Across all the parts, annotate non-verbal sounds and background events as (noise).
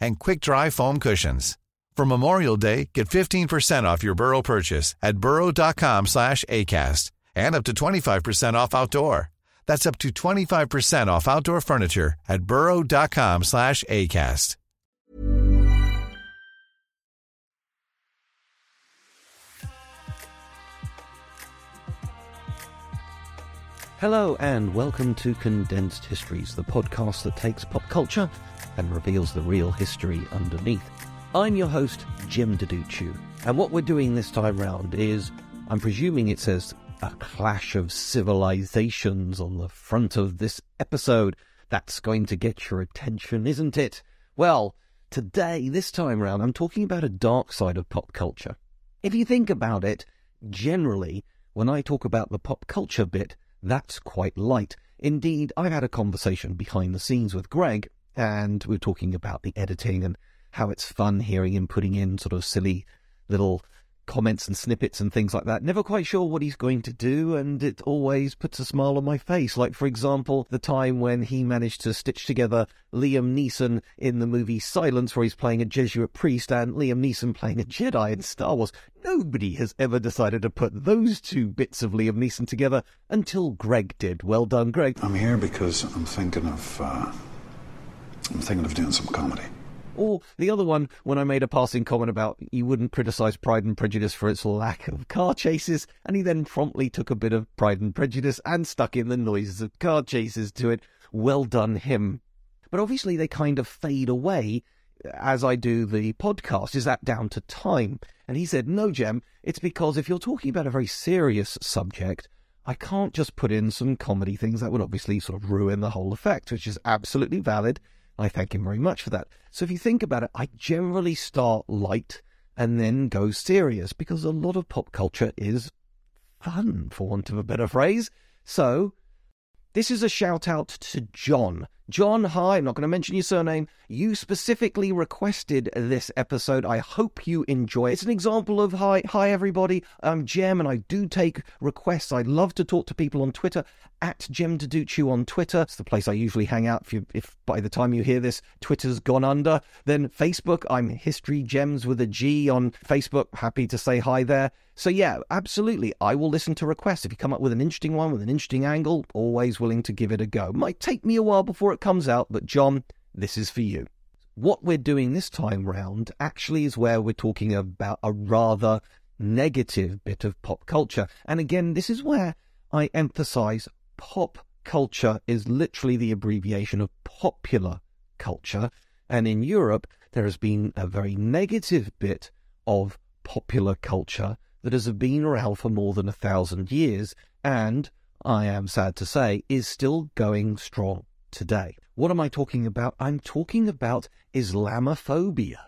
and quick-dry foam cushions. For Memorial Day, get 15% off your Burrow purchase at burrow.com slash ACAST and up to 25% off outdoor. That's up to 25% off outdoor furniture at burrow.com slash ACAST. Hello and welcome to Condensed Histories, the podcast that takes pop culture and reveals the real history underneath. I'm your host, Jem Duducu, and what we're doing this time round is, I'm presuming it says a clash of civilizations on the front of this episode. That's going to get your attention, isn't it? Well, today, this time round, I'm talking about a dark side of pop culture. If you think about it, generally, when I talk about the pop culture bit, that's quite light. Indeed, I had a conversation behind the scenes with Greg, and we are talking about the editing and how it's fun hearing him putting in sort of silly little comments and snippets and things like that. Never quite sure what he's going to do, and it always puts a smile on my face. Like, for example, the time when he managed to stitch together Liam Neeson in the movie Silence, where he's playing a Jesuit priest, and Liam Neeson playing a Jedi in Star Wars. Nobody has ever decided to put those two bits of Liam Neeson together until Greg did. Well done, Greg. I'm here because I'm thinking of, uh, I'm thinking of doing some comedy. Or the other one, when I made a passing comment about you wouldn't criticise Pride and Prejudice for its lack of car chases, and he then promptly took a bit of Pride and Prejudice and stuck in the noises of car chases to it. Well done, him. But obviously, they kind of fade away as I do the podcast. Is that down to time? And he said, No, Jem, it's because if you're talking about a very serious subject, I can't just put in some comedy things that would obviously sort of ruin the whole effect, which is absolutely valid. I thank him very much for that. So if you think about it, I generally start light and then go serious because a lot of pop culture is fun, for want of a better phrase. So this is a shout out to John. John, hi, I'm not going to mention your surname. You specifically requested this episode. I hope you enjoy it. It's an example of hi, hi everybody. I'm Jem and I do take requests. I love to talk to people on Twitter at Jem Duducu on Twitter. It's the place I usually hang out. If, you, if by the time you hear this, Twitter's gone under, then Facebook, I'm History Gems with a G on Facebook. Happy to say hi there. So yeah, absolutely. I will listen to requests. If you come up with an interesting one with an interesting angle, always willing to give it a go. Might take me a while before it comes out, but John, this is for you. What we're doing this time round actually is where we're talking about a rather negative bit of pop culture. And again, this is where I emphasize pop culture is literally the abbreviation of popular culture. And in Europe, there has been a very negative bit of popular culture that has been around for more than a thousand years and, I am sad to say, is still going strong today. What am I talking about? I'm talking about Islamophobia,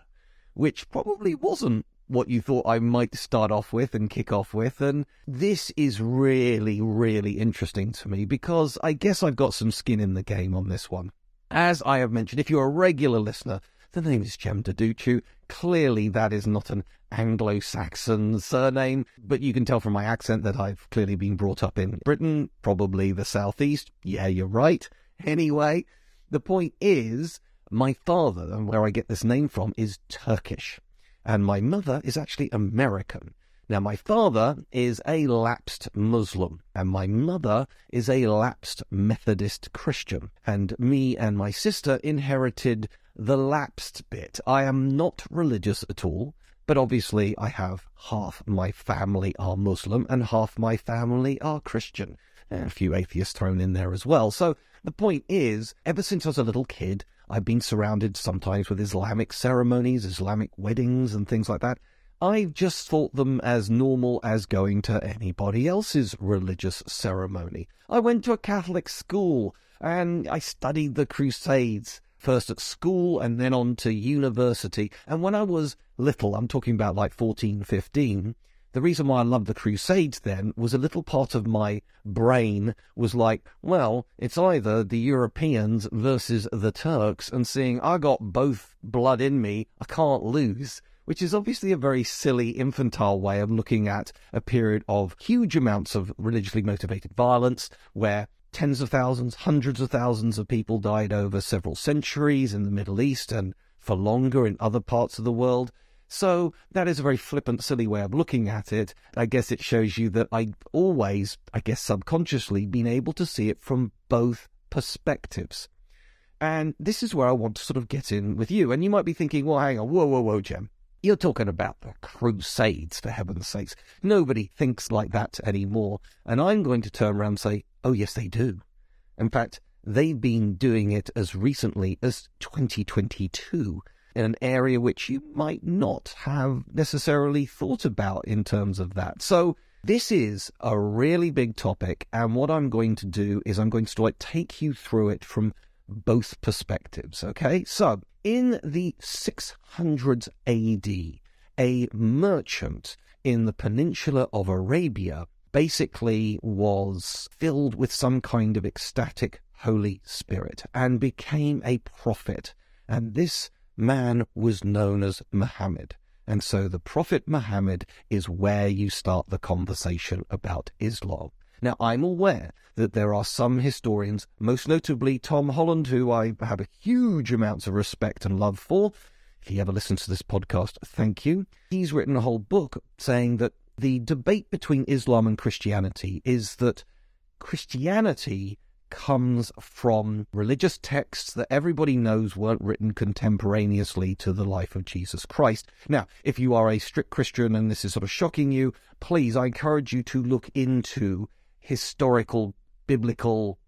which probably wasn't what you thought I might start off with and kick off with. And this is really, really interesting to me because I guess I've got some skin in the game on this one. As I have mentioned, if you're a regular listener, the name is Jem Duducu. Clearly, that is not an Anglo Saxon surname, but you can tell from my accent that I've clearly been brought up in Britain, probably the southeast. Yeah, you're right. Anyway, the point is, my father, and where I get this name from, is Turkish and my mother is actually American. Now, my father is a lapsed Muslim, and my mother is a lapsed Methodist Christian. And me and my sister inherited the lapsed bit. I am not religious at all, but obviously I have half my family are Muslim and half my family are Christian. A few atheists thrown in there as well. So the point is, ever since I was a little kid, I've been surrounded sometimes with Islamic ceremonies, Islamic weddings, and things like that. I've just thought them as normal as going to anybody else's religious ceremony. I went to a Catholic school and I studied the Crusades. first at school and then on to university. And when I was little, I'm talking about like 14, 15, the reason why I loved the Crusades then was a little part of my brain was like, well, it's either the Europeans versus the Turks, and seeing I got both blood in me, I can't lose. Which is obviously a very silly, infantile way of looking at a period of huge amounts of religiously motivated violence, where tens of thousands, hundreds of thousands of people died over several centuries in the Middle East and for longer in other parts of the world. So that is a very flippant, silly way of looking at it. I guess it shows you that I always, I guess subconsciously, been able to see it from both perspectives. And this is where I want to sort of get in with you. And you might be thinking, well, hang on, whoa, whoa, whoa, Jem. You're talking about the Crusades, for heaven's sakes. Nobody thinks like that anymore. And I'm going to turn around and say, oh, yes, they do. In fact, they've been doing it as recently as 2022 in an area which you might not have necessarily thought about in terms of that. So this is a really big topic, and what I'm going to do is I'm going to take you through it from both perspectives. Okay, so in the 600s AD, a merchant in the peninsula of Arabia basically was filled with some kind of ecstatic Holy Spirit and became a prophet. And this man was known as Muhammad. And so the Prophet Muhammad is where you start the conversation about Islam. Now, I'm aware that there are some historians, most notably Tom Holland, who I have a huge amounts of respect and love for. If he ever listens to this podcast, thank you. He's written a whole book saying that the debate between Islam and Christianity is that Christianity comes from religious texts that everybody knows weren't written contemporaneously to the life of Jesus Christ. Now, if you are a strict Christian and this is sort of shocking you, please, I encourage you to look into historical, biblical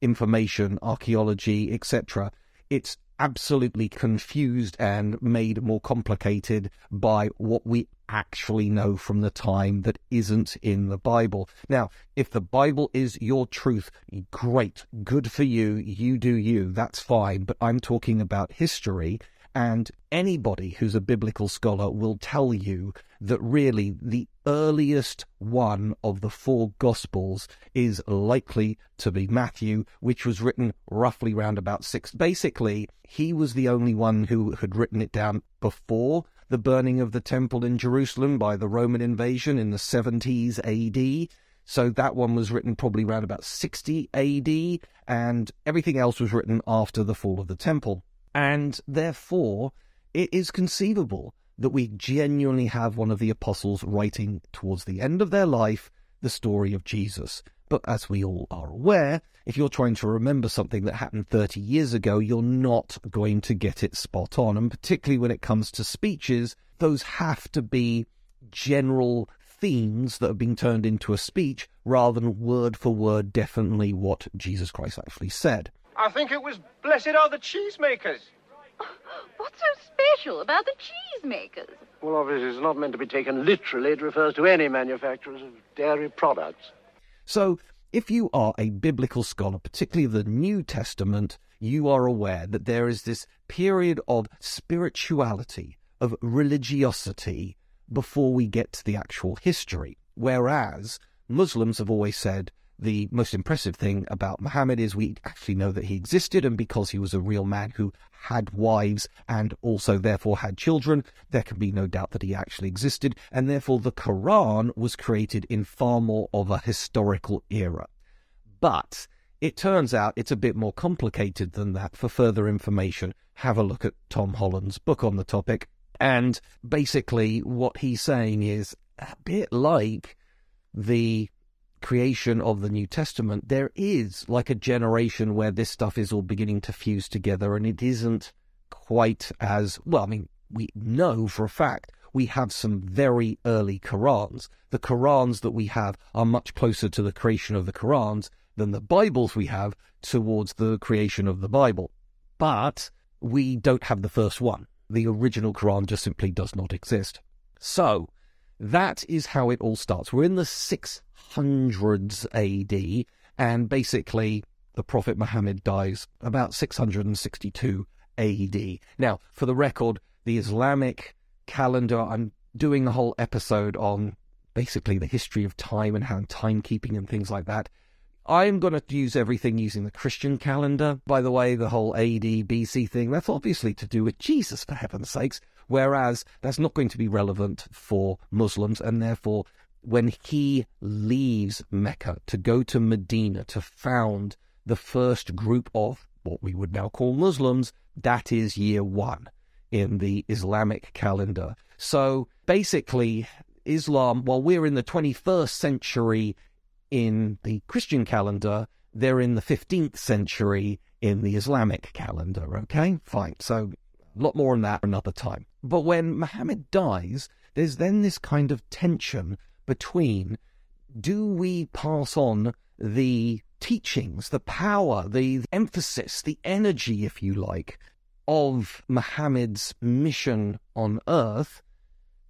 information, archaeology, etc. It's absolutely confused and made more complicated by what we actually know from the time that isn't in the Bible. Now, if the Bible is your truth, great, good for you, you do you, that's fine, but I'm talking about history. And anybody who's a biblical scholar will tell you that really the earliest one of the four Gospels is likely to be Matthew, which was written roughly round about six. Basically, he was the only one who had written it down before the burning of the temple in Jerusalem by the Roman invasion in the 70s AD. So that one was written probably around about 60 AD, and everything else was written after the fall of the temple. And therefore, it is conceivable that we genuinely have one of the apostles writing towards the end of their life the story of Jesus. But as we all are aware, if you're trying to remember something that happened 30 years ago, you're not going to get it spot on. And particularly when it comes to speeches, those have to be general themes that have been turned into a speech rather than word for word definitely what Jesus Christ actually said. I think it was Blessed are the cheesemakers. What's so special about the cheesemakers? Well, obviously, it's not meant to be taken literally. It refers to any manufacturers of dairy products. So, if you are a biblical scholar, particularly of the New Testament, you are aware that there is this period of spirituality, of religiosity, before we get to the actual history. Whereas Muslims have always said the most impressive thing about Muhammad is we actually know that he existed, and because he was a real man who had wives and also therefore had children, there can be no doubt that he actually existed, and therefore the Quran was created in far more of a historical era. But it turns out it's a bit more complicated than that. For further information, have a look at Tom Holland's book on the topic. And basically, what he's saying is a bit like the creation of the New Testament, there is like a generation where this stuff is all beginning to fuse together and it isn't quite as well. I mean, we know for a fact we have some very early Qurans. The Qurans that we have are much closer to the creation of the Qurans than the Bibles we have towards the creation of the Bible. But we don't have the first one. The original Quran just simply does not exist. So, that is how it all starts. We're in the 600s AD, and basically, the Prophet Muhammad dies about 662 AD. Now, for the record, the Islamic calendar, I'm doing a whole episode on basically the history of time and how timekeeping and things like that. I'm going to use everything using the Christian calendar. By the way, the whole AD, BC thing, that's obviously to do with Jesus, for heaven's sakes. Whereas that's not going to be relevant for Muslims, and therefore, when he leaves Mecca to go to Medina to found the first group of what we would now call Muslims, that is year one in the Islamic calendar. So basically, Islam, while we're in the 21st century in the Christian calendar, they're in the 15th century in the Islamic calendar. Okay, fine. So a lot more on that another time. But when Muhammad dies, there's then this kind of tension between do we pass on the teachings, the power, the emphasis, the energy, if you like, of Muhammad's mission on earth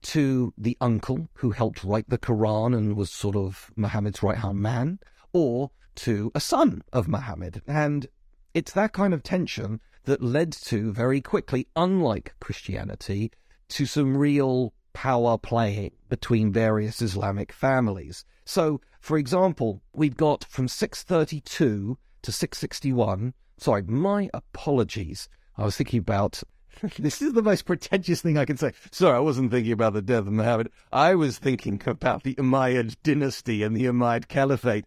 to the uncle who helped write the Quran and was sort of Muhammad's right hand man, or to a son of Muhammad. And it's that kind of tension that led to very quickly, unlike Christianity, to some real power playing between various Islamic families. So, for example, we've got from 632 to 661. Sorry, my apologies. I was thinking about (laughs) this is the most pretentious thing I can say. Sorry, I wasn't thinking about the death of Muhammad. I was thinking about the Umayyad dynasty and the Umayyad Caliphate.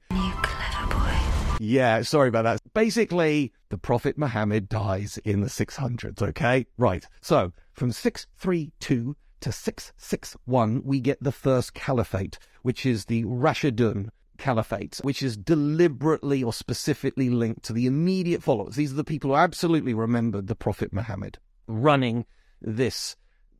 Yeah, sorry about that. Basically, the Prophet Muhammad dies in the 600s, okay? Right. So, from 632 to 661, we get the first caliphate, which is the Rashidun Caliphate, which is deliberately or specifically linked to the immediate followers. These are the people who absolutely remembered the Prophet Muhammad running this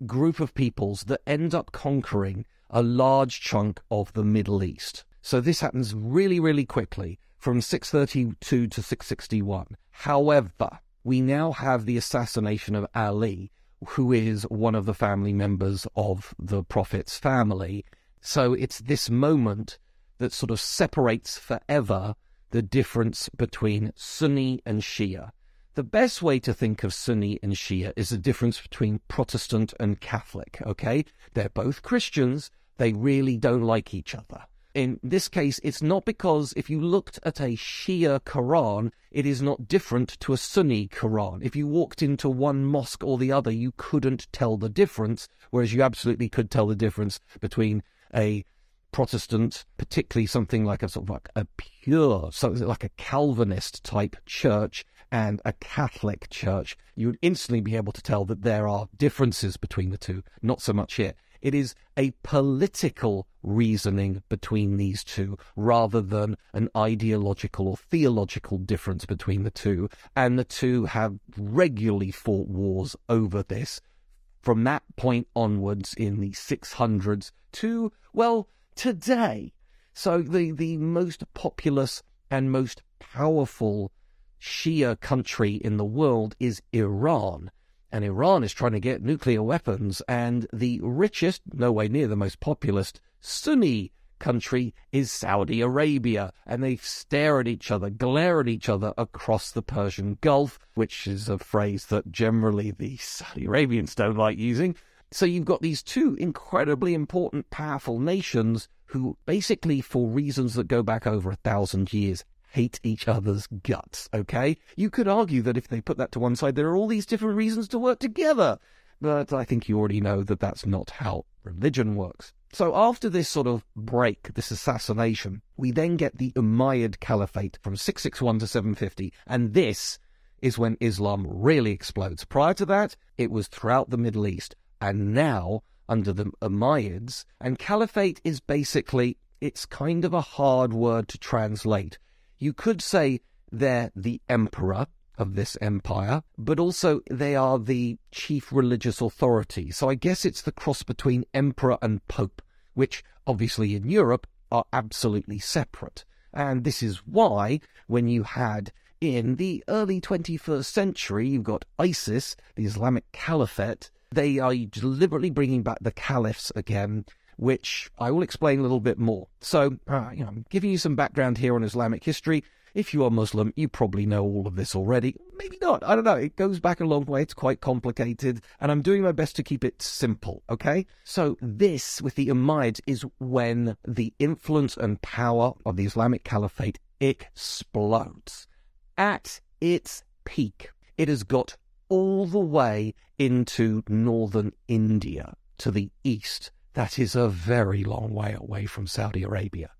group of peoples that end up conquering a large chunk of the Middle East. So this happens really, really quickly from 632 to 661. However, we now have the assassination of Ali, who is one of the family members of the Prophet's family. So it's this moment that sort of separates forever the difference between Sunni and Shia. The best way to think of Sunni and Shia is the difference between Protestant and Catholic, okay? They're both Christians. They really don't like each other. In this case, it's not because if you looked at a Shia Quran, it is not different to a Sunni Quran. If you walked into one mosque or the other, you couldn't tell the difference, whereas you absolutely could tell the difference between a Protestant, particularly something like a sort of like a pure, something like a Calvinist type church, and a Catholic church, you would instantly be able to tell that there are differences between the two. Not so much here. It is a political reasoning between these two rather than an ideological or theological difference between the two. And the two have regularly fought wars over this from that point onwards in the 600s to, well, today. So the, the most populous and most powerful Shia country in the world is Iran. And Iran is trying to get nuclear weapons. And the richest, no way near the most populous, Sunni country is Saudi Arabia. And they stare at each other, glare at each other across the Persian Gulf, which is a phrase that generally the Saudi Arabians don't like using. So you've got these two incredibly important, powerful nations who basically, for reasons that go back over a thousand years, hate each other's guts, okay? You could argue that if they put that to one side, there are all these different reasons to work together. But I think you already know that that's not how religion works. So after this sort of break, this assassination, we then get the Umayyad Caliphate from 661 to 750, and this is when Islam really explodes. Prior to that, it was throughout the Middle East, and now under the Umayyads, and Caliphate is basically, it's kind of a hard word to translate. You could say they're the emperor of this empire, but also they are the chief religious authority. So I guess it's the cross between emperor and pope, which obviously in Europe are absolutely separate. And this is why when you had in the early 21st century, you've got ISIS, the Islamic Caliphate, they are deliberately bringing back the caliphs again which I will explain a little bit more. So, uh, you know, I'm giving you some background here on Islamic history. If you are Muslim, you probably know all of this already. Maybe not. I don't know. It goes back a long way. It's quite complicated, and I'm doing my best to keep it simple, okay? So, this with the Umayyads is when the influence and power of the Islamic Caliphate explodes. At its peak, it has got all the way into northern India to the east. That is a very long way away from Saudi Arabia.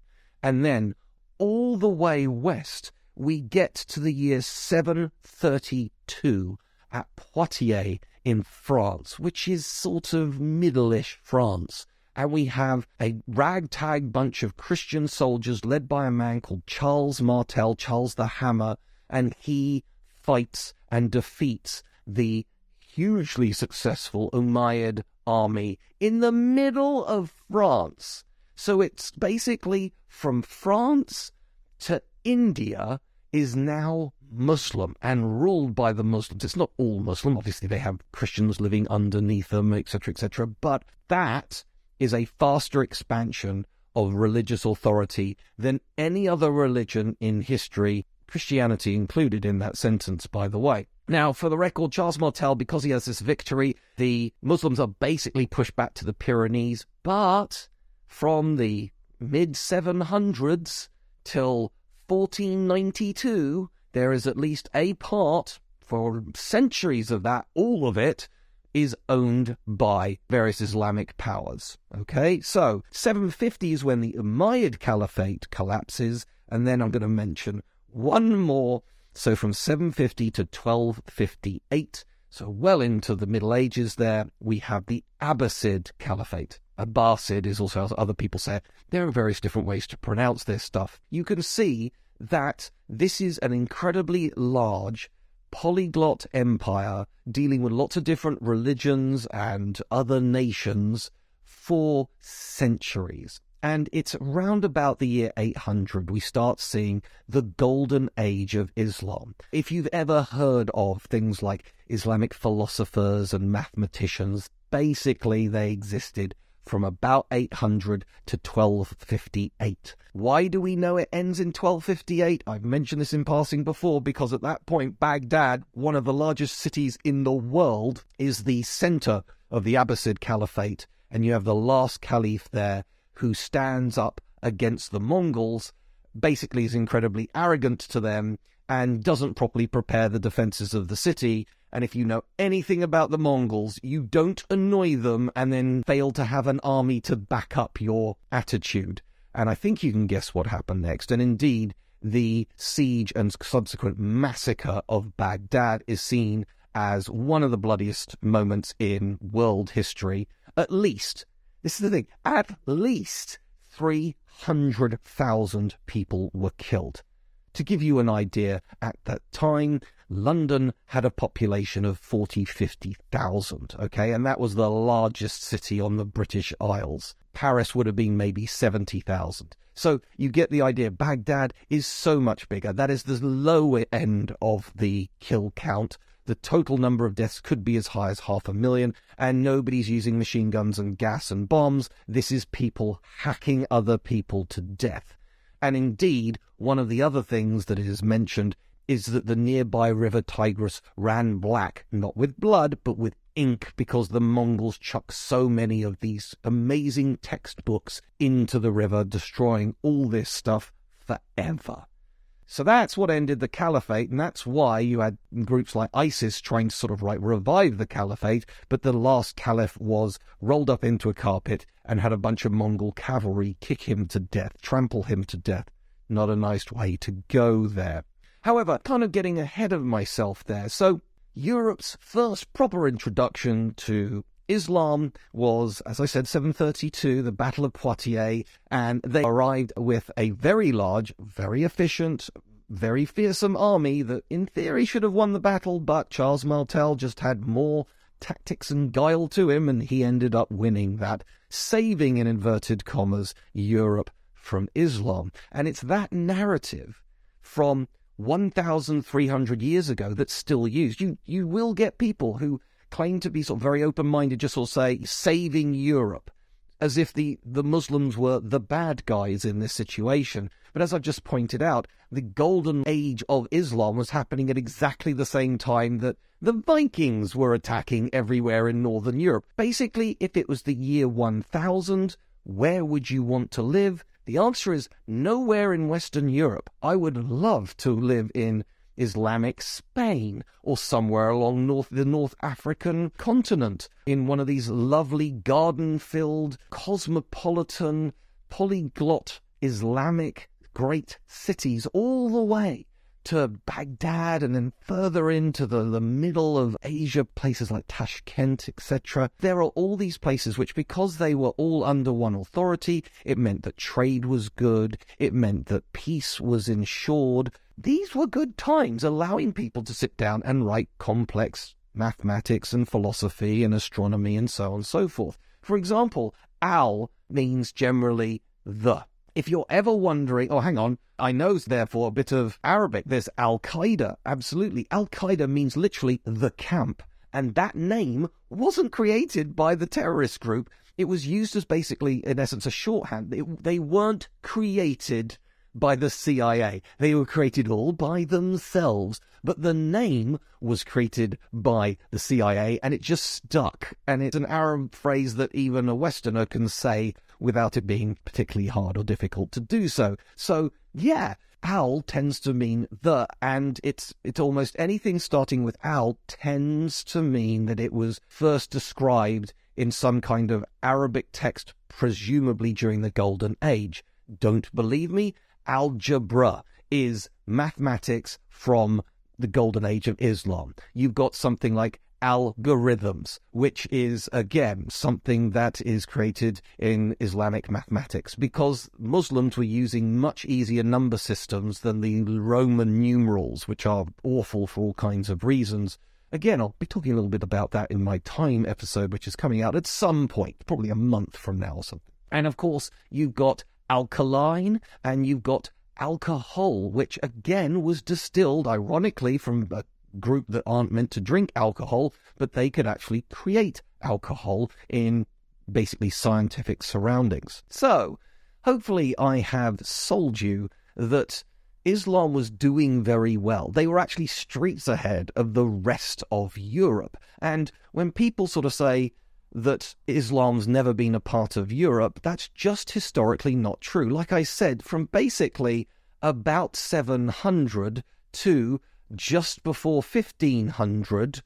And then all the way west, we get to the year 732 at Poitiers in France, which is sort of middle-ish France. And we have a ragtag bunch of Christian soldiers led by a man called Charles Martel, Charles the Hammer, and he fights and defeats the hugely successful Umayyad army in the middle of France. So it's basically from France to India is now Muslim and ruled by the Muslims. It's not all Muslim. Obviously, they have Christians living underneath them, etc., etc. But that is a faster expansion of religious authority than any other religion in history, Christianity included in that sentence, by the way. Now, for the record, Charles Martel, because he has this victory, the Muslims are basically pushed back to the Pyrenees, but from the mid 700s till 1492, there is at least a part for centuries of that, all of it is owned by various Islamic powers. Okay, so 750 is when the Umayyad Caliphate collapses, and then I'm going to mention one more. So from 750 to 1258, so well into the Middle Ages, there we have the Abbasid Caliphate. Abbasid is also how other people say. There are various different ways to pronounce this stuff. You can see that this is an incredibly large polyglot empire dealing with lots of different religions and other nations for centuries. And it's round about the year 800 we start seeing the golden age of Islam. If you've ever heard of things like Islamic philosophers and mathematicians, basically they existed from about 800 to 1258. Why do we know it ends in 1258? I've mentioned this in passing before because at that point, Baghdad, one of the largest cities in the world, is the center of the Abbasid Caliphate, and you have the last caliph there who stands up against the Mongols, basically is incredibly arrogant to them, and doesn't properly prepare the defenses of the city, and if you know anything about the Mongols, you don't annoy them and then fail to have an army to back up your attitude. And I think you can guess what happened next. And indeed, the siege and subsequent massacre of Baghdad is seen as one of the bloodiest moments in world history. At least, this is the thing, at least 300,000 people were killed. To give you an idea, at that time, London had a population of 40, 50,000, okay? And that was the largest city on the British Isles. Paris would have been maybe 70,000. So you get the idea. Baghdad is so much bigger. That is the lower end of the kill count. The total number of deaths could be as high as half a million, and nobody's using machine guns and gas and bombs. This is people hacking other people to death. And indeed, one of the other things that is mentioned is that the nearby river Tigris ran black, not with blood, but with ink, because the Mongols chucked so many of these amazing textbooks into the river, destroying all this stuff forever. So that's what ended the caliphate, and that's why you had groups like ISIS trying to sort of like revive the caliphate, but the last caliph was rolled up into a carpet and had a bunch of Mongol cavalry kick him to death, trample him to death. Not a nice way to go there. However, kind of getting ahead of myself there. So, Europe's first proper introduction to Islam was, as I said, 732, the Battle of Poitiers, and they arrived with a very large, very efficient, very fearsome army that in theory should have won the battle, but Charles Martel just had more tactics and guile to him, and he ended up winning that, saving, in inverted commas, Europe from Islam. And it's that narrative from 1,300 years ago that's still used. You, you will get people who claim to be sort of very open minded, just sort of say saving Europe. as if the, the Muslims were the bad guys in this situation. But as I've just pointed out, the golden age of Islam was happening at exactly the same time that the Vikings were attacking everywhere in Northern Europe. Basically, if it was the year 1000, where would you want to live? The answer is nowhere in Western Europe. I would love to live in Islamic Spain or somewhere along north the North African continent in one of these lovely garden-filled cosmopolitan polyglot Islamic great cities all the way to Baghdad and then further into the, the middle of Asia, places like Tashkent, etc. There are all these places which, because they were all under one authority, it meant that trade was good, it meant that peace was ensured. These were good times, allowing people to sit down and write complex mathematics and philosophy and astronomy and so on and so forth. For example, al means generally the. If you're ever wondering, oh, hang on, I know therefore a bit of Arabic. There's Al Qaeda. Absolutely. Al Qaeda means literally the camp. And that name wasn't created by the terrorist group. It was used as basically, in essence, a shorthand. It, they weren't created by the CIA. They were created all by themselves, but the name was created by the CIA and it just stuck. And it's an Arab phrase that even a Westerner can say without it being particularly hard or difficult to do so. So, yeah, al tends to mean the, and it's it's almost anything starting with al tends to mean that it was first described in some kind of Arabic text, presumably during the Golden Age. Don't believe me? Algebra is mathematics from the Golden Age of Islam. You've got something like algorithms, which is again something that is created in Islamic mathematics because Muslims were using much easier number systems than the Roman numerals, which are awful for all kinds of reasons. Again, I'll be talking a little bit about that in my time episode, which is coming out at some point, probably a month from now or something. And of course, you've got alkaline and you've got alcohol, which again was distilled, ironically, from a group that aren't meant to drink alcohol, but they could actually create alcohol in basically scientific surroundings. So, hopefully, I have sold you that Islam was doing very well. They were actually streets ahead of the rest of Europe. And when people sort of say that Islam's never been a part of Europe, that's just historically not true. Like I said, from basically about 700 to just before 1500,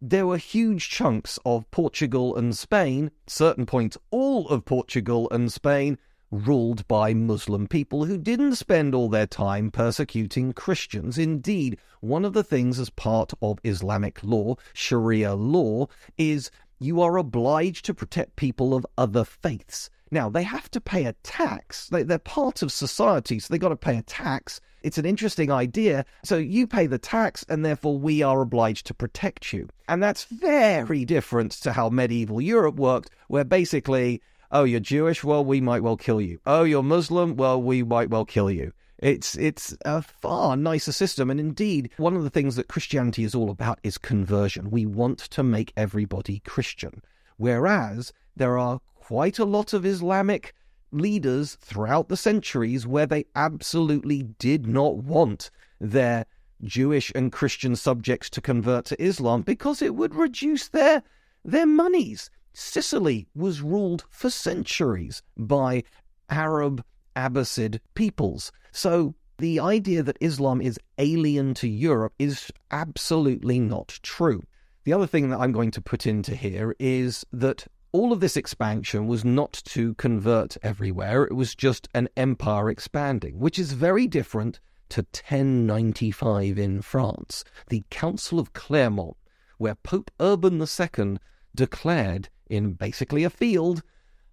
there were huge chunks of Portugal and Spain, certain points all of Portugal and Spain, ruled by Muslim people who didn't spend all their time persecuting Christians. Indeed, one of the things as part of Islamic law, Sharia law, is you are obliged to protect people of other faiths. Now, they have to pay a tax. They, are part of society, so they've got to pay a tax. It's an interesting idea. So you pay the tax, and therefore we are obliged to protect you. And that's very different to how medieval Europe worked, where basically, oh, you're Jewish? Well, we might well kill you. Oh, you're Muslim? Well, we might well kill you. It's it's a far nicer system, and indeed, one of the things that Christianity is all about is conversion. We want to make everybody Christian, whereas there are quite a lot of Islamic leaders throughout the centuries where they absolutely did not want their Jewish and Christian subjects to convert to Islam because it would reduce their their monies. Sicily was ruled for centuries by Arab Abbasid peoples. So the idea that Islam is alien to Europe is absolutely not true. The other thing that I'm going to put into here is that all of this expansion was not to convert everywhere, it was just an empire expanding, which is very different to 1095 in France, the Council of Clermont, where Pope Urban II declared in basically a field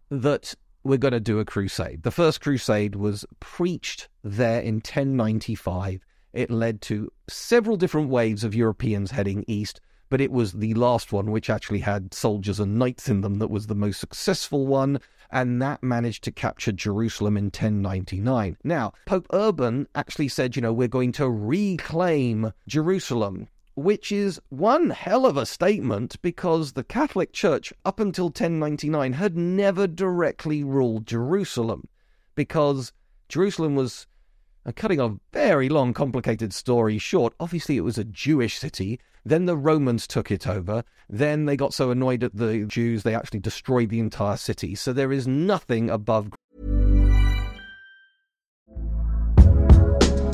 that we're going to do a crusade. The first crusade was preached there in 1095. It led to several different waves of Europeans heading east but it was the last one which actually had soldiers and knights in them that was the most successful one, and that managed to capture Jerusalem in 1099. Now, Pope Urban actually said, you know, we're going to reclaim Jerusalem. Which is one hell of a statement because the Catholic Church, up until 1099, had never directly ruled Jerusalem because Jerusalem was uh, cutting a very long, complicated story short. Obviously, it was a Jewish city. Then the Romans took it over. Then they got so annoyed at the Jews, they actually destroyed the entire city. So there is nothing above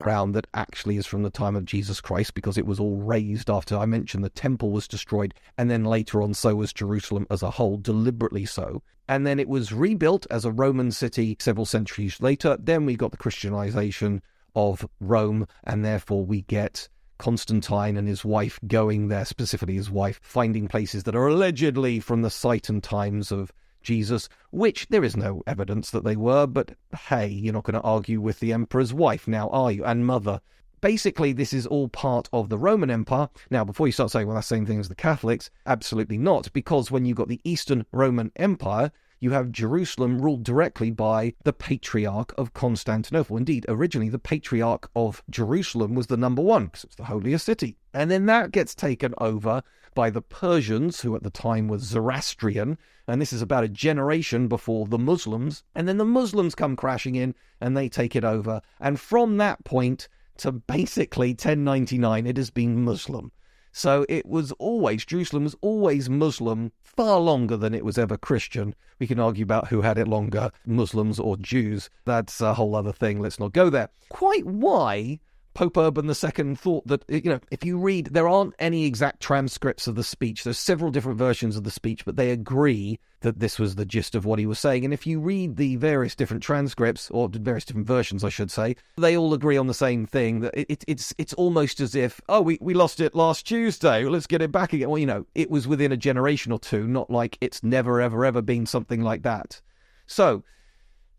Crown that actually is from the time of Jesus Christ because it was all razed after I mentioned the temple was destroyed and then later on so was Jerusalem as a whole deliberately so. And then it was rebuilt as a Roman city several centuries later. Then we got the Christianization of Rome and therefore we get Constantine and his wife going there specifically his wife finding places that are allegedly from the site and times of Jesus, which there is no evidence that they were, but hey, you're not going to argue with the emperor's wife now, are you? And mother. Basically, this is all part of the Roman Empire. Now, before you start saying, well, that's the same thing as the Catholics, absolutely not, because when you've got the Eastern Roman Empire, you have Jerusalem ruled directly by the Patriarch of Constantinople. Indeed, originally the Patriarch of Jerusalem was the number one because it's the holiest city. And then that gets taken over by the Persians, who at the time were Zoroastrian, and this is about a generation before the Muslims. And then the Muslims come crashing in and they take it over. And from that point to basically 1099, it has been Muslim. So it was always, Jerusalem was always Muslim far longer than it was ever Christian. We can argue about who had it longer, Muslims or Jews. That's a whole other thing. Let's not go there. Quite why Pope Urban II thought that, you know, if you read, there aren't any exact transcripts of the speech. There's several different versions of the speech, but they agree that this was the gist of what he was saying. And if you read the various different transcripts, or various different versions, I should say, they all agree on the same thing. That it, it, it's it's almost as if, oh, we, we lost it last Tuesday. Let's get it back again. Well, you know, it was within a generation or two, not like it's never, ever, ever been something like that. So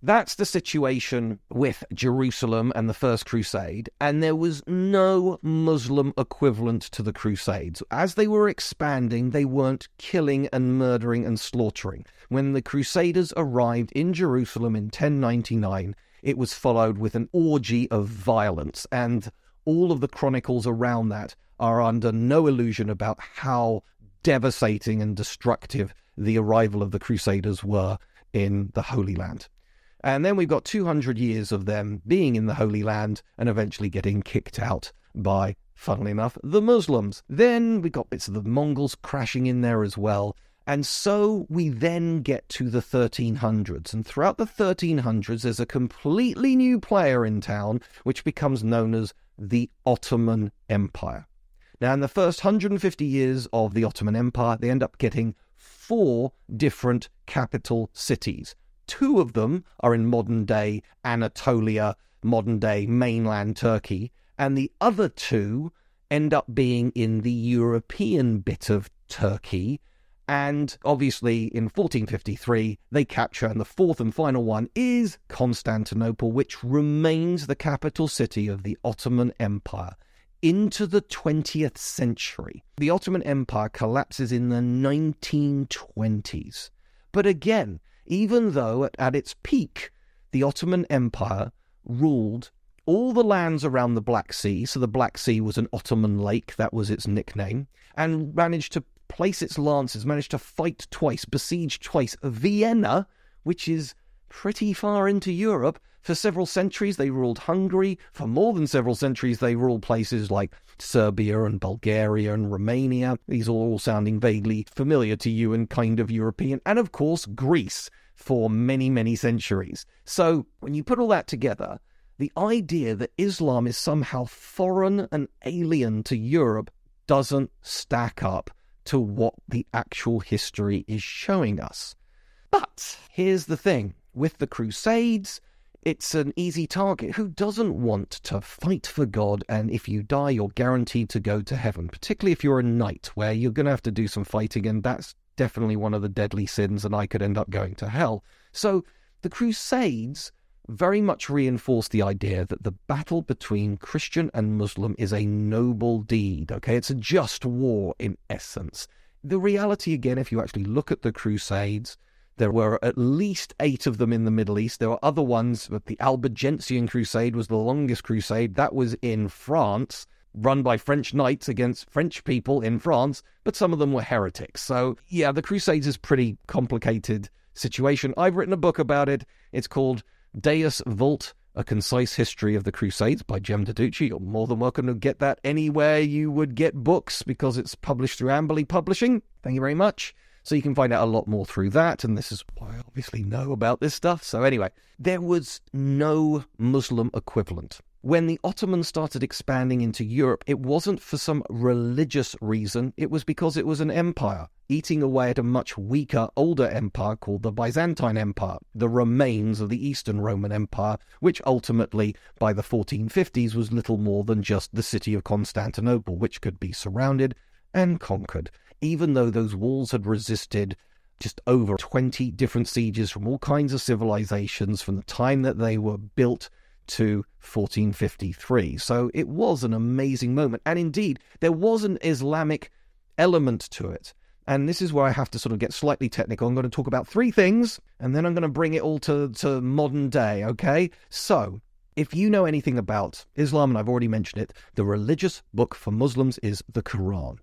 that's the situation with Jerusalem and the First Crusade, and there was no Muslim equivalent to the Crusades. As they were expanding, they weren't killing and murdering and slaughtering. When the Crusaders arrived in Jerusalem in 1099, it was followed with an orgy of violence, and all of the chronicles around that are under no illusion about how devastating and destructive the arrival of the Crusaders were in the Holy Land. And then we've got 200 years of them being in the Holy Land and eventually getting kicked out by, funnily enough, the Muslims. Then we've got bits of the Mongols crashing in there as well. And so we then get to the 1300s. And throughout the 1300s, there's a completely new player in town, which becomes known as the Ottoman Empire. Now, in the first 150 years of the Ottoman Empire, they end up getting four different capital cities. Two of them are in modern day Anatolia, modern day mainland Turkey, and the other two end up being in the European bit of Turkey. And obviously, in 1453, they capture, and the fourth and final one is Constantinople, which remains the capital city of the Ottoman Empire into the 20th century. The Ottoman Empire collapses in the 1920s. But again, even though at, at, its peak, the Ottoman Empire ruled all the lands around the Black Sea, so the Black Sea was an Ottoman lake, that was its nickname, and managed to place its lances, managed to fight twice, besiege twice. Vienna, which is pretty far into Europe. For several centuries, they ruled Hungary. For more than several centuries, they ruled places like Serbia and Bulgaria and Romania. These are all sounding vaguely familiar to you and kind of European. And of course, Greece for many, many centuries. So when you put all that together, the idea that Islam is somehow foreign and alien to Europe doesn't stack up to what the actual history is showing us. But here's the thing with the Crusades, it's an easy target. Who doesn't want to fight for God? And if you die, you're guaranteed to go to heaven, particularly if you're a knight, where you're going to have to do some fighting, and that's definitely one of the deadly sins, and I could end up going to hell. So the Crusades very much reinforce the idea that the battle between Christian and Muslim is a noble deed, okay? It's a just war in essence. The reality, again, if you actually look at the Crusades, there were at least eight of them in the Middle East. There were other ones, but the Albigensian Crusade was the longest crusade. That was in France, run by French knights against French people in France, but some of them were heretics. So, yeah, the Crusades is pretty complicated situation. I've written a book about it. It's called Deus Vult, A Concise History of the Crusades by Jem Duducu. You're more than welcome to get that anywhere you would get books because it's published through Amberley Publishing. Thank you very much. So you can find out a lot more through that. And this is why I obviously know about this stuff. So, anyway, there was no Muslim equivalent. When the Ottomans started expanding into Europe, it wasn't for some religious reason, it was because it was an empire, eating away at a much weaker, older empire called the Byzantine Empire, the remains of the Eastern Roman Empire, which ultimately, by the 1450s, was little more than just the city of Constantinople, which could be surrounded and conquered even though those walls had resisted just over 20 different sieges from all kinds of civilizations from the time that they were built to 1453. So it was an amazing moment. And indeed, there was an Islamic element to it. And this is where I have to sort of get slightly technical. I'm going to talk about three things, and then I'm going to bring it all to, to modern day, okay? So, if you know anything about Islam, and I've already mentioned it, the religious book for Muslims is the Quran.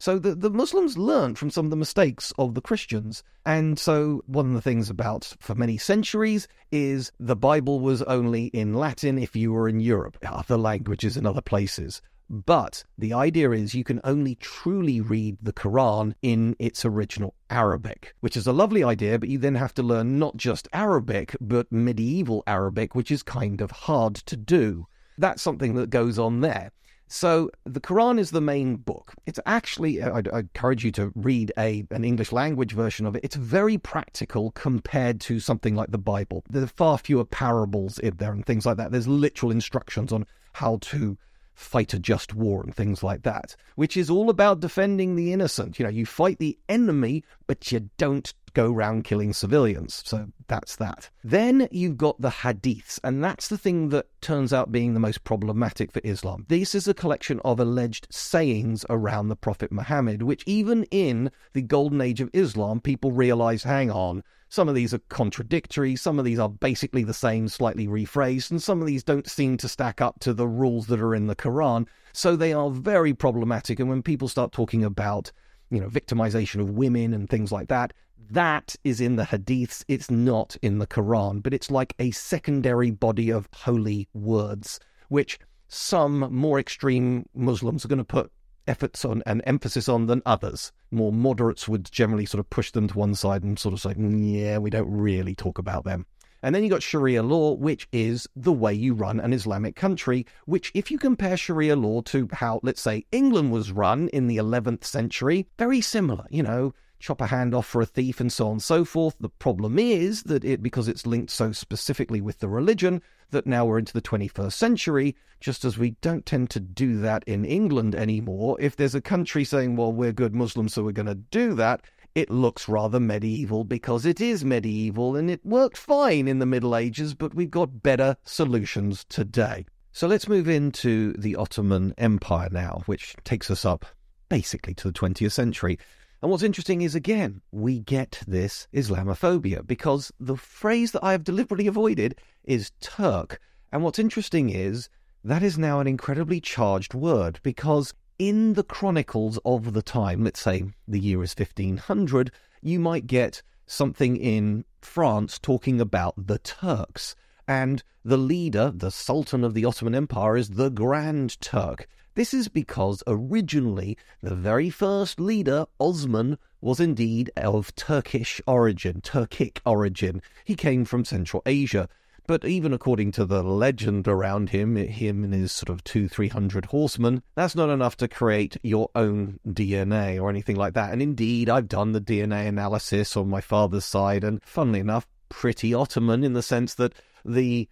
So the, the Muslims learned from some of the mistakes of the Christians. And so one of the things about for many centuries is the Bible was only in Latin if you were in Europe, other languages in other places. But the idea is you can only truly read the Quran in its original Arabic, which is a lovely idea, but you then have to learn not just Arabic, but medieval Arabic, which is kind of hard to do. That's something that goes on there. So the Quran is the main book. It's actually, uh, I, I encourage you to read a an English language version of it. It's very practical compared to something like the Bible. There are far fewer parables in there and things like that. There's literal instructions on how to fight a just war and things like that, which is all about defending the innocent. You know, you fight the enemy, but you don't go around killing civilians. So that's that. Then you've got the hadiths, and that's the thing that turns out being the most problematic for Islam. This is a collection of alleged sayings around the Prophet Muhammad, which even in the golden age of Islam, people realize hang on, some of these are contradictory, some of these are basically the same, slightly rephrased, and some of these don't seem to stack up to the rules that are in the Quran. So they are very problematic. And when people start talking about you know, victimization of women and things like that. That is in the hadiths. It's not in the Quran, but it's like a secondary body of holy words, which some more extreme Muslims are going to put efforts on and emphasis on than others. More moderates would generally sort of push them to one side and sort of say, "Mm, yeah, we don't really talk about them. And then you got Sharia law, which is the way you run an Islamic country, which, if you compare Sharia law to how, let's say, England was run in the 11th century, very similar. You know, chop a hand off for a thief and so on and so forth. The problem is that it, because it's linked so specifically with the religion, that now we're into the 21st century, just as we don't tend to do that in England anymore. If there's a country saying, well, we're good Muslims, so we're going to do that, it looks rather medieval because it is medieval and it worked fine in the Middle Ages, but we've got better solutions today. So let's move into the Ottoman Empire now, which takes us up basically to the 20th century. And what's interesting is, again, we get this Islamophobia because the phrase that I have deliberately avoided is Turk. And what's interesting is that is now an incredibly charged word because in the chronicles of the time, let's say the year is 1500, you might get something in France talking about the Turks. And the leader, the Sultan of the Ottoman Empire, is the Grand Turk. This is because originally the very first leader, Osman, was indeed of Turkish origin, Turkic origin. He came from Central Asia. But even according to the legend around him, him and his sort of two, three hundred horsemen, that's not enough to create your own DNA or anything like that. And indeed, I've done the DNA analysis on my father's side, and funnily enough, pretty Ottoman in the sense that the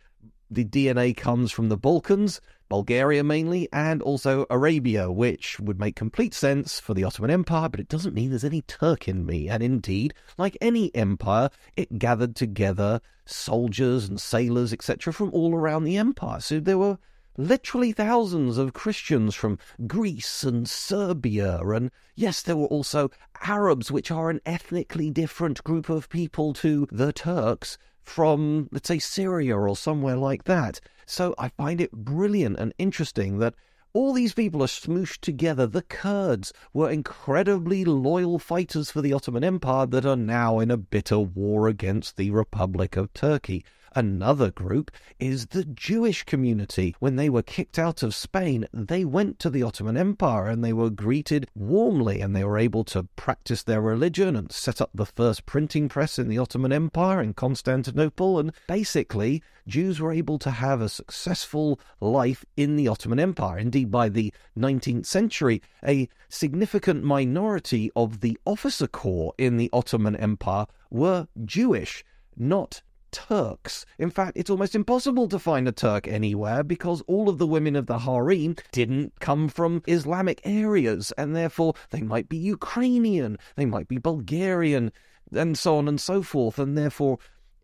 the DNA comes from the Balkans, Bulgaria mainly, and also Arabia, which would make complete sense for the Ottoman Empire, but it doesn't mean there's any Turk in me. And indeed, like any empire, it gathered together soldiers and sailors, etc., from all around the empire. So there were literally thousands of Christians from Greece and Serbia. And yes, there were also Arabs, which are an ethnically different group of people to the Turks from, let's say, Syria or somewhere like that. So I find it brilliant and interesting that all these people are smooshed together. The Kurds were incredibly loyal fighters for the Ottoman Empire that are now in a bitter war against the Republic of Turkey. Another group is the Jewish community. When they were kicked out of Spain, they went to the Ottoman Empire and they were greeted warmly and they were able to practice their religion and set up the first printing press in the Ottoman Empire in Constantinople. And basically, Jews were able to have a successful life in the Ottoman Empire. Indeed, by the 19th century, a significant minority of the officer corps in the Ottoman Empire were Jewish, not Turks. In fact, it's almost impossible to find a Turk anywhere because all of the women of the harem didn't come from Islamic areas, and therefore they might be Ukrainian, they might be Bulgarian, and so on and so forth, and therefore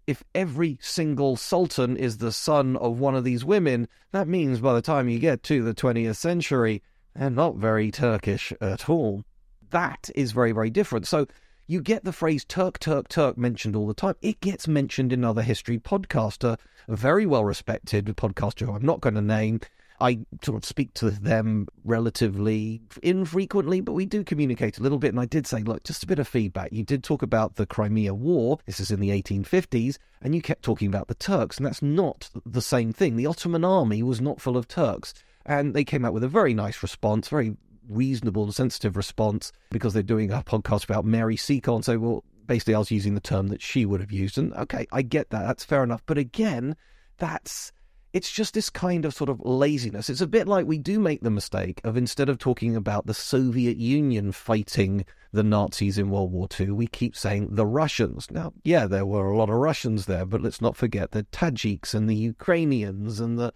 if every single sultan is the son of one of these women, that means by the time you get to the 20th century, they're not very Turkish at all. That is very, very different. So you get the phrase Turk, Turk, Turk mentioned all the time. It gets mentioned in other history podcaster, a very well respected podcaster who I'm not going to name. I sort of speak to them relatively infrequently, but we do communicate a little bit. And I did say, look, just a bit of feedback. You did talk about the Crimea War. This is in the 1850s, and you kept talking about the Turks, and that's not the same thing. The Ottoman army was not full of Turks. And they came out with a very nice response, very reasonable and sensitive response because they're doing a podcast about Mary Seacole and so well basically I was using the term that she would have used. And okay I get that. That's fair enough. But again that's it's just this kind of sort of laziness. It's a bit like we do make the mistake of instead of talking about the Soviet Union fighting the Nazis in World War II we keep saying the Russians. Now yeah there were a lot of Russians there but let's not forget the Tajiks and the Ukrainians and the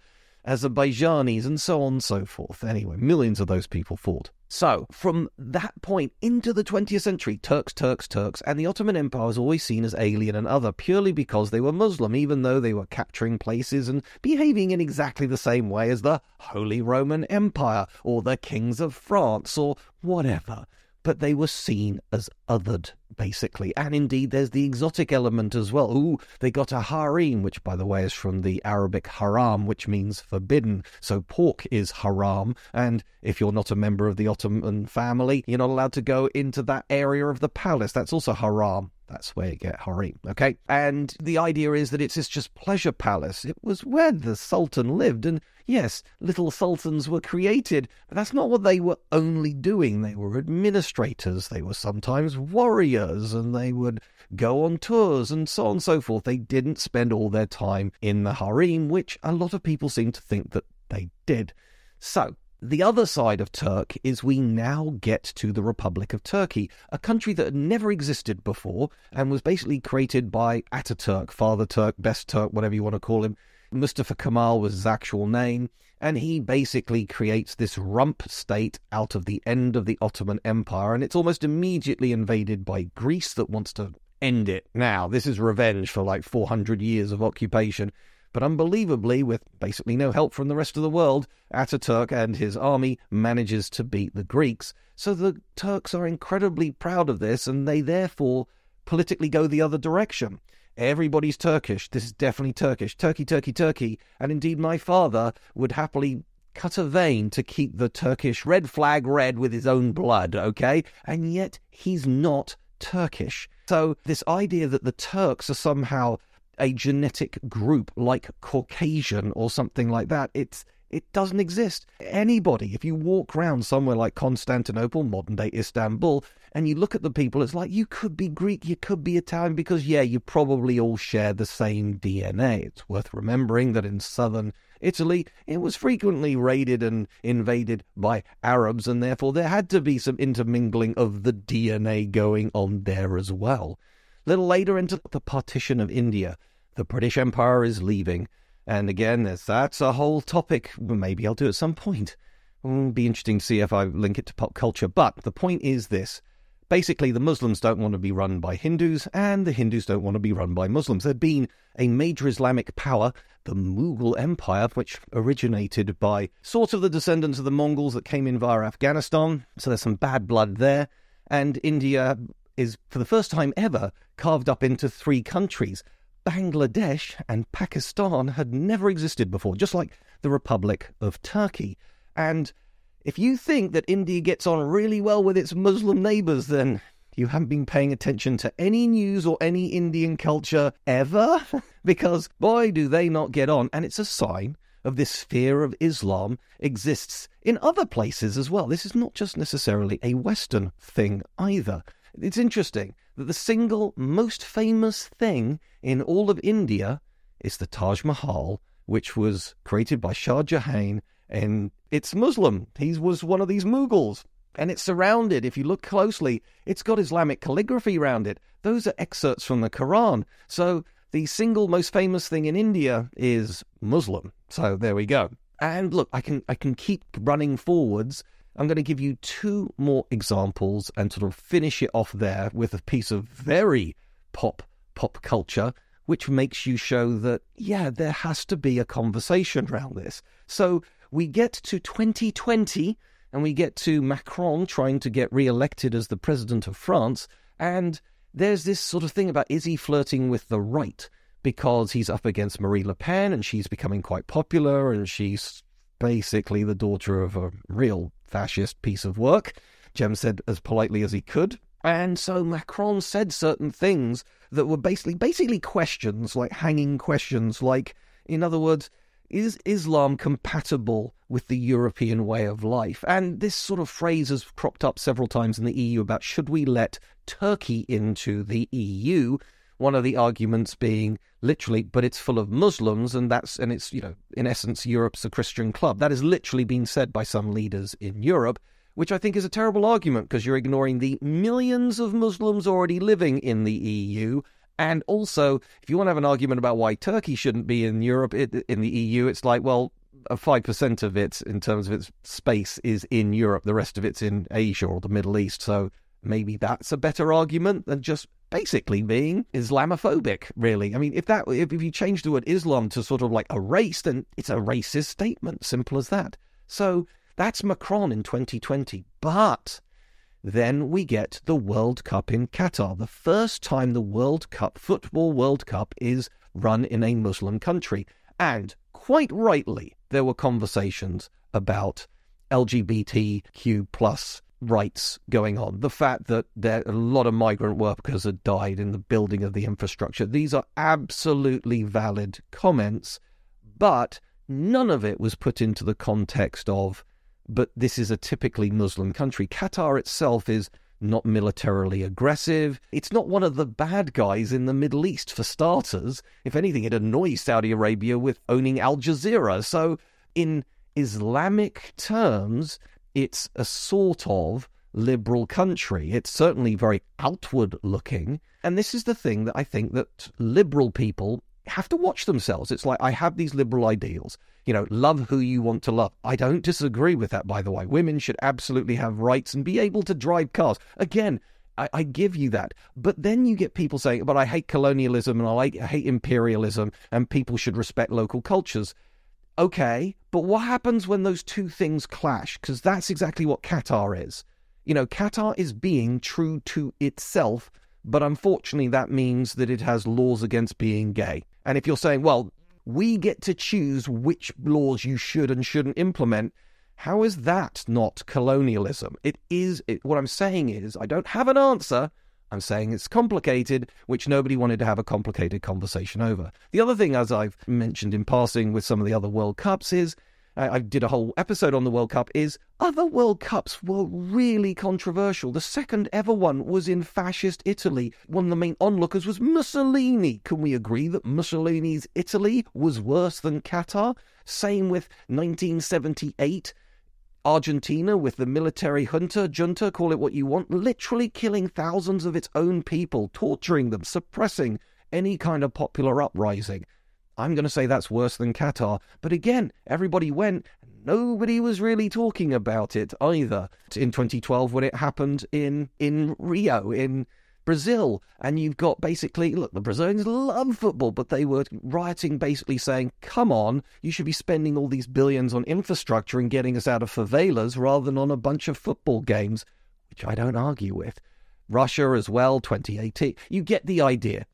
Azerbaijanis, and so on and so forth. Anyway, millions of those people fought. So, from that point into the 20th century, Turks, Turks, Turks, and the Ottoman Empire was always seen as alien and other purely because they were Muslim, even though they were capturing places and behaving in exactly the same way as the Holy Roman Empire or the kings of France or whatever but they were seen as othered, basically. And indeed, there's the exotic element as well. Ooh, they got a harem, which, by the way, is from the Arabic haram, which means forbidden. So pork is haram. And if you're not a member of the Ottoman family, you're not allowed to go into that area of the palace. That's also haram. That's where you get harem, okay? And the idea is that it's just pleasure palace. It was where the Sultan lived, and yes, little sultans were created, but that's not what they were only doing. They were administrators, they were sometimes warriors, and they would go on tours and so on and so forth. They didn't spend all their time in the harem, which a lot of people seem to think that they did. So, the other side of Turk is we now get to the Republic of Turkey, a country that had never existed before and was basically created by Ataturk, Father Turk, Best Turk, whatever you want to call him. Mustafa Kemal was his actual name, and he basically creates this rump state out of the end of the Ottoman Empire, and it's almost immediately invaded by Greece that wants to end it. Now, this is revenge for like 400 years of occupation. But unbelievably, with basically no help from the rest of the world, Ataturk and his army manages to beat the Greeks. So the Turks are incredibly proud of this, and they therefore politically go the other direction. Everybody's Turkish. This is definitely Turkish. Turkey, Turkey, Turkey. And indeed, my father would happily cut a vein to keep the Turkish red flag red with his own blood, okay? And yet, he's not Turkish. So, this idea that the Turks are somehow a genetic group like Caucasian or something like that. It's it doesn't exist. Anybody, if you walk around somewhere like Constantinople, modern day Istanbul, and you look at the people, it's like you could be Greek, you could be Italian, because yeah, you probably all share the same DNA. It's worth remembering that in southern Italy, it was frequently raided and invaded by Arabs, and therefore there had to be some intermingling of the DNA going on there as well. Little later into the partition of India, the British Empire is leaving. And again, that's a whole topic. Maybe I'll do at some point. It'll be interesting to see if I link it to pop culture. But the point is this. Basically, the Muslims don't want to be run by Hindus, and the Hindus don't want to be run by Muslims. There'd been a major Islamic power, the Mughal Empire, which originated by sort of the descendants of the Mongols that came in via Afghanistan. So there's some bad blood there. And India is, for the first time ever, carved up into three countries. Bangladesh and Pakistan had never existed before, just like the Republic of Turkey. And if you think that India gets on really well with its Muslim neighbours, then you haven't been paying attention to any news or any Indian culture ever, (laughs) because boy, do they not get on. And it's a sign of this fear of Islam exists in other places as well. This is not just necessarily a Western thing either. It's interesting that the single most famous thing in all of India is the Taj Mahal, which was created by Shah Jahan, and it's Muslim. He was one of these Mughals. And it's surrounded, if you look closely, it's got Islamic calligraphy around it. Those are excerpts from the Quran. So the single most famous thing in India is Muslim. So there we go. And look, I can I can keep running forwards I'm going to give you two more examples and sort of finish it off there with a piece of very pop pop culture, which makes you show that, yeah, there has to be a conversation around this. So we get to 2020 and we get to Macron trying to get re-elected as the president of France, and there's this sort of thing about is he flirting with the right because he's up against Marie Le Pen and she's becoming quite popular and she's basically the daughter of a real fascist piece of work. Jem said as politely as he could. And so Macron said certain things that were basically basically questions, like hanging questions, like, in other words, is Islam compatible with the European way of life? And this sort of phrase has cropped up several times in the EU about should we let Turkey into the EU? One of the arguments being literally, but it's full of Muslims, and that's and it's you know in essence Europe's a Christian club. That has literally been said by some leaders in Europe, which I think is a terrible argument because you're ignoring the millions of Muslims already living in the EU. And also, if you want to have an argument about why Turkey shouldn't be in Europe, in the EU, it's like, well, five percent of it, in terms of its space, is in Europe. The rest of it's in Asia or the Middle East. So maybe that's a better argument than just basically being Islamophobic, really. I mean, if that if, you change the word Islam to sort of like a race, then it's a racist statement. Simple as that. So that's Macron in 2020. But then we get the World Cup in Qatar. The first time the World Cup, Football World Cup, is run in a Muslim country. And quite rightly, there were conversations about LGBTQ plus rights going on. The fact that there a lot of migrant workers had died in the building of the infrastructure. These are absolutely valid comments, but none of it was put into the context of, but this is a typically Muslim country. Qatar itself is not militarily aggressive. It's not one of the bad guys in the Middle East, for starters. If anything, it annoys Saudi Arabia with owning Al Jazeera. So, in Islamic terms, it's a sort of liberal country. It's certainly very outward looking. And this is the thing that I think that liberal people have to watch themselves. It's like, I have these liberal ideals. You know, love who you want to love. I don't disagree with that, by the way. Women should absolutely have rights and be able to drive cars. Again, I, I give you that. But then you get people saying, but I hate colonialism and I, like, I hate imperialism and people should respect local cultures. Okay, but what happens when those two things clash? Because that's exactly what Qatar is. You know, Qatar is being true to itself, but unfortunately, that means that it has laws against being gay. And if you're saying, well, we get to choose which laws you should and shouldn't implement, how is that not colonialism? It is. It, what I'm saying is, I don't have an answer. I'm saying it's complicated, which nobody wanted to have a complicated conversation over. The other thing, as I've mentioned in passing with some of the other World Cups, is I did a whole episode on the World Cup, is other World Cups were really controversial. The second ever one was in fascist Italy. One of the main onlookers was Mussolini. Can we agree that Mussolini's Italy was worse than Qatar? Same with 1978. Argentina with the military junta, junta, call it what you want, literally killing thousands of its own people, torturing them, suppressing any kind of popular uprising. I'm going to say that's worse than Qatar. But again, everybody went. Nobody was really talking about it either in 2012 when it happened in, in Rio, in Brazil. And you've got basically, look, the Brazilians love football, but they were rioting basically saying, come on, you should be spending all these billions on infrastructure and getting us out of favelas rather than on a bunch of football games, which I don't argue with. Russia as well, 2018. You get the idea.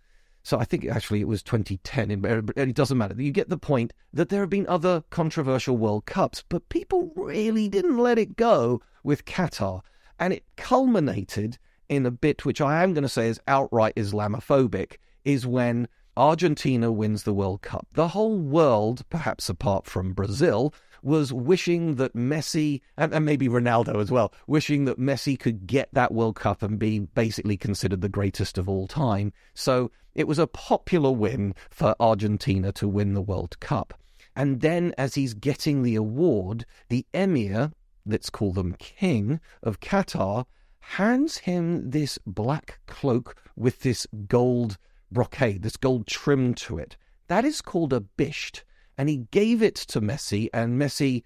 So I think actually it was 2010, it doesn't matter. You get the point that there have been other controversial World Cups, but people really didn't let it go with Qatar. And it culminated in a bit which I am going to say is outright Islamophobic, is when Argentina wins the World Cup. The whole world, perhaps apart from Brazil, was wishing that Messi, and, and, maybe Ronaldo as well, wishing that Messi could get that World Cup and be basically considered the greatest of all time. So it was a popular win for Argentina to win the World Cup. And then, as he's getting the award, the emir, let's call them king of Qatar, hands him this black cloak with this gold brocade, this gold trim to it. That is called a bisht. And he gave it to Messi, and Messi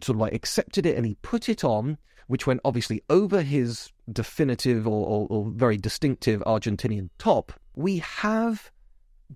sort of like accepted it and he put it on, which went obviously over his definitive or, or, or very distinctive Argentinian top. We have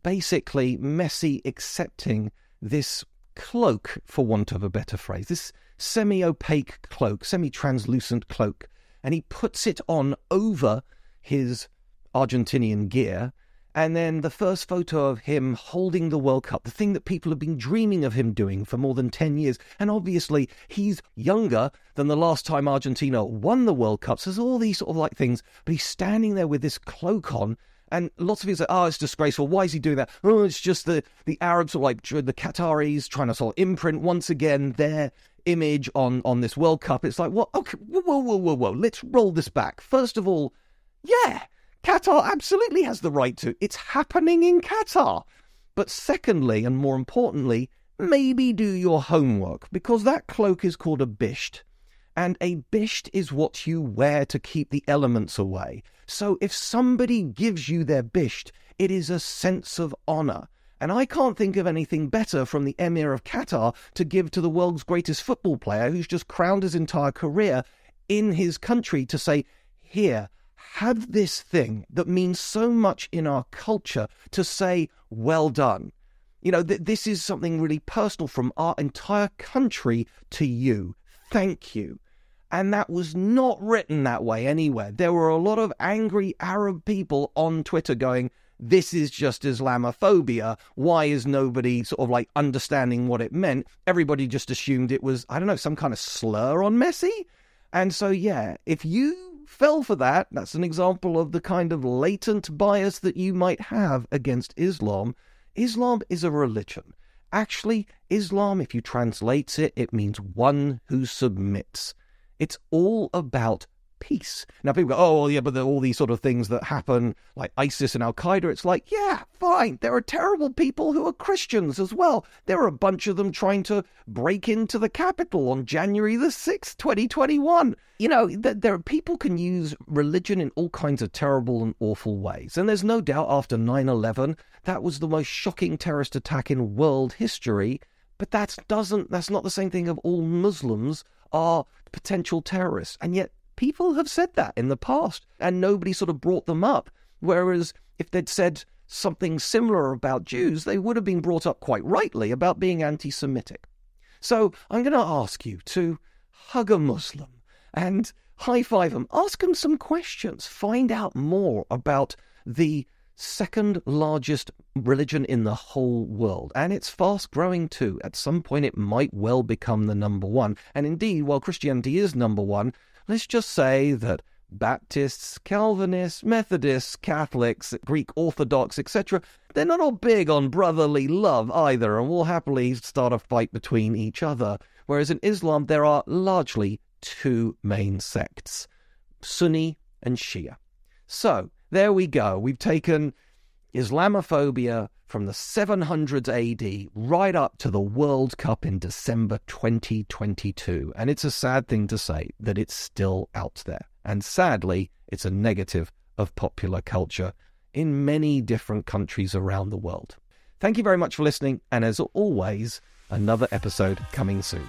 basically Messi accepting this cloak, for want of a better phrase, this semi opaque cloak, semi translucent cloak, and he puts it on over his Argentinian gear and then the first photo of him holding the World Cup, the thing that people have been dreaming of him doing for more than 10 years. And obviously, he's younger than the last time Argentina won the World Cup. So there's all these sort of like things. But he's standing there with this cloak on. And lots of people say, oh, it's disgraceful. Why is he doing that? Oh, it's just the, the Arabs, or like the Qataris, trying to sort of imprint once again their image on, on this World Cup. It's like, well, okay, whoa, whoa, whoa, whoa, whoa. Let's roll this back. First of all, yeah, Qatar absolutely has the right to. It's happening in Qatar. But secondly, and more importantly, maybe do your homework because that cloak is called a bisht. And a bisht is what you wear to keep the elements away. So if somebody gives you their bisht, it is a sense of honor. And I can't think of anything better from the Emir of Qatar to give to the world's greatest football player who's just crowned his entire career in his country to say, Here, have this thing that means so much in our culture to say, well done. You know, th- this is something really personal from our entire country to you. Thank you. And that was not written that way anywhere. There were a lot of angry Arab people on Twitter going, this is just Islamophobia. Why is nobody sort of like understanding what it meant? Everybody just assumed it was, I don't know, some kind of slur on Messi. And so, yeah, if you fell for that, that's an example of the kind of latent bias that you might have against Islam. Islam is a religion. Actually, Islam, if you translate it, it means one who submits. It's all about peace. Now, people go, oh, yeah, but all these sort of things that happen, like ISIS and Al Qaeda, it's like, yeah, fine. There are terrible people who are Christians as well. There are a bunch of them trying to break into the Capitol on January the 6th, 2021. You know, there, are people can use religion in all kinds of terrible and awful ways. And there's no doubt after 9 11, that was the most shocking terrorist attack in world history. But that doesn't, that's not the same thing of all Muslims are potential terrorists. And yet people have said that in the past and nobody sort of brought them up. Whereas if they'd said something similar about Jews, they would have been brought up quite rightly about being anti Semitic. So I'm going to ask you to hug a Muslim and high five them, ask them some questions, find out more about the second largest religion in the whole world. And it's fast growing too. At some point, it might well become the number one. And indeed, while Christianity is number one, let's just say that Baptists, Calvinists, Methodists, Catholics, Greek Orthodox, etc., they're not all big on brotherly love either and will happily start a fight between each other. Whereas in Islam, there are largely two main sects Sunni and Shia. So, there we go. We've taken Islamophobia from the 700s AD right up to the World Cup in December 2022. And it's a sad thing to say that it's still out there. And sadly, it's a negative of popular culture in many different countries around the world. Thank you very much for listening. And as always, another episode coming soon.